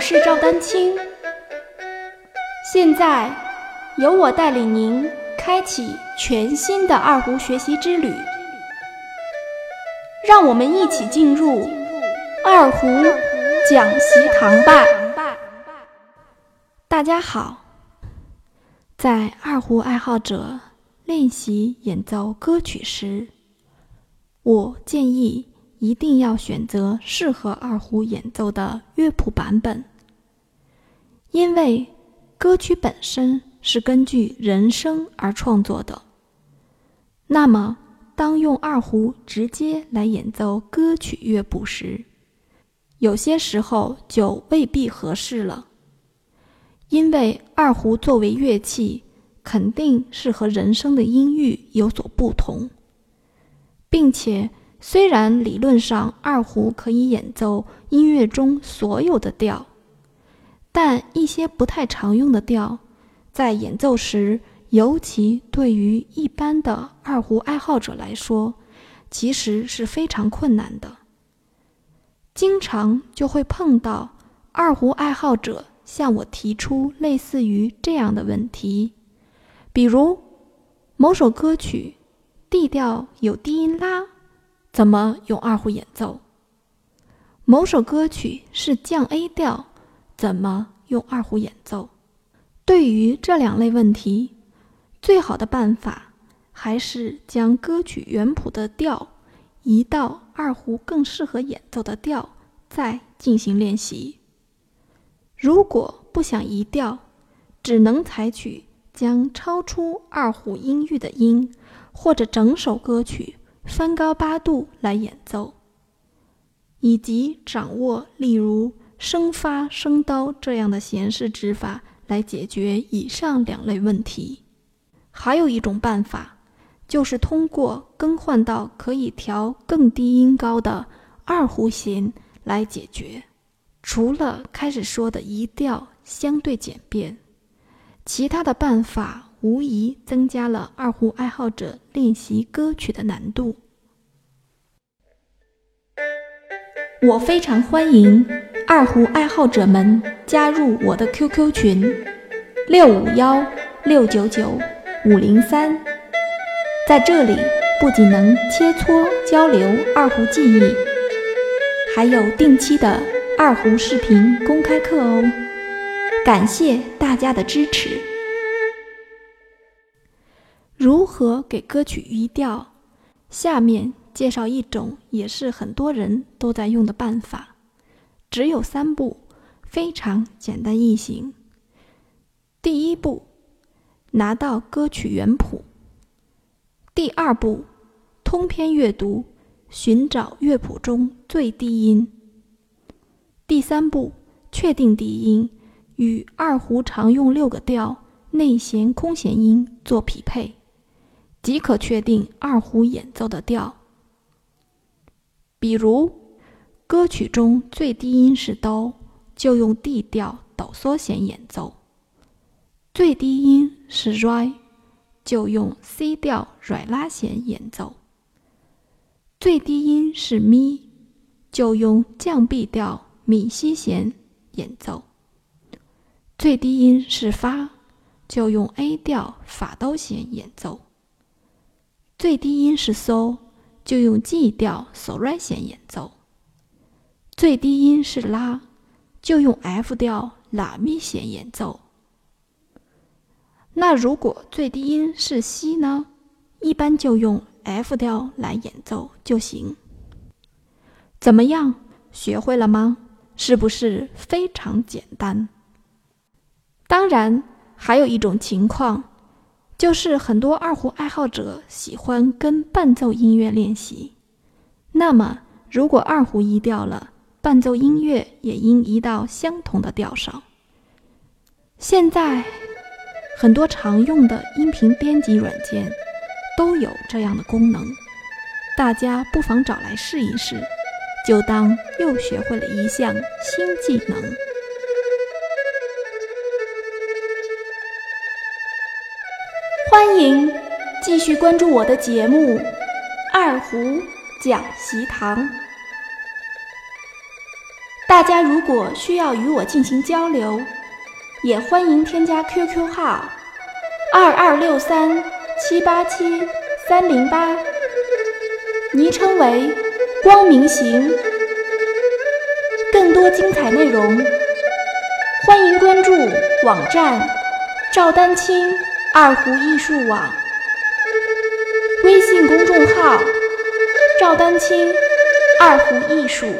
我是赵丹青，现在由我带领您开启全新的二胡学习之旅，让我们一起进入二胡讲习堂吧。大家好，在二胡爱好者练习演奏歌曲时，我建议。一定要选择适合二胡演奏的乐谱版本，因为歌曲本身是根据人声而创作的。那么，当用二胡直接来演奏歌曲乐谱时，有些时候就未必合适了，因为二胡作为乐器，肯定是和人声的音域有所不同，并且。虽然理论上二胡可以演奏音乐中所有的调，但一些不太常用的调，在演奏时，尤其对于一般的二胡爱好者来说，其实是非常困难的。经常就会碰到二胡爱好者向我提出类似于这样的问题，比如某首歌曲 D 调有低音拉。怎么用二胡演奏？某首歌曲是降 A 调，怎么用二胡演奏？对于这两类问题，最好的办法还是将歌曲原谱的调移到二胡更适合演奏的调，再进行练习。如果不想移调，只能采取将超出二胡音域的音，或者整首歌曲。翻高八度来演奏，以及掌握例如升发、升刀这样的弦式指法来解决以上两类问题。还有一种办法，就是通过更换到可以调更低音高的二胡弦来解决。除了开始说的移调相对简便，其他的办法。无疑增加了二胡爱好者练习歌曲的难度。我非常欢迎二胡爱好者们加入我的 QQ 群：六五幺六九九五零三。在这里，不仅能切磋交流二胡技艺，还有定期的二胡视频公开课哦。感谢大家的支持。如何给歌曲移调？下面介绍一种也是很多人都在用的办法，只有三步，非常简单易行。第一步，拿到歌曲原谱；第二步，通篇阅读，寻找乐谱中最低音；第三步，确定低音，与二胡常用六个调内弦、空弦音做匹配。即可确定二胡演奏的调。比如，歌曲中最低音是哆，就用 D 调哆嗦弦演奏；最低音是 Re，就用 C 调软拉弦演奏；最低音是咪，就用降 B 调咪西弦演奏；最低音是发，就用 A 调法哆弦演奏。最低音是嗦，就用 G 调嗦来弦演奏；最低音是拉，就用 F 调拉咪弦演奏。那如果最低音是西呢？一般就用 F 调来演奏就行。怎么样？学会了吗？是不是非常简单？当然，还有一种情况。就是很多二胡爱好者喜欢跟伴奏音乐练习，那么如果二胡一调了，伴奏音乐也应移到相同的调上。现在很多常用的音频编辑软件都有这样的功能，大家不妨找来试一试，就当又学会了一项新技能。欢迎继续关注我的节目《二胡讲习堂》。大家如果需要与我进行交流，也欢迎添加 QQ 号二二六三七八七三零八，昵称为光明行。更多精彩内容，欢迎关注网站赵丹青二胡艺术网，微信公众号赵丹青二胡艺术。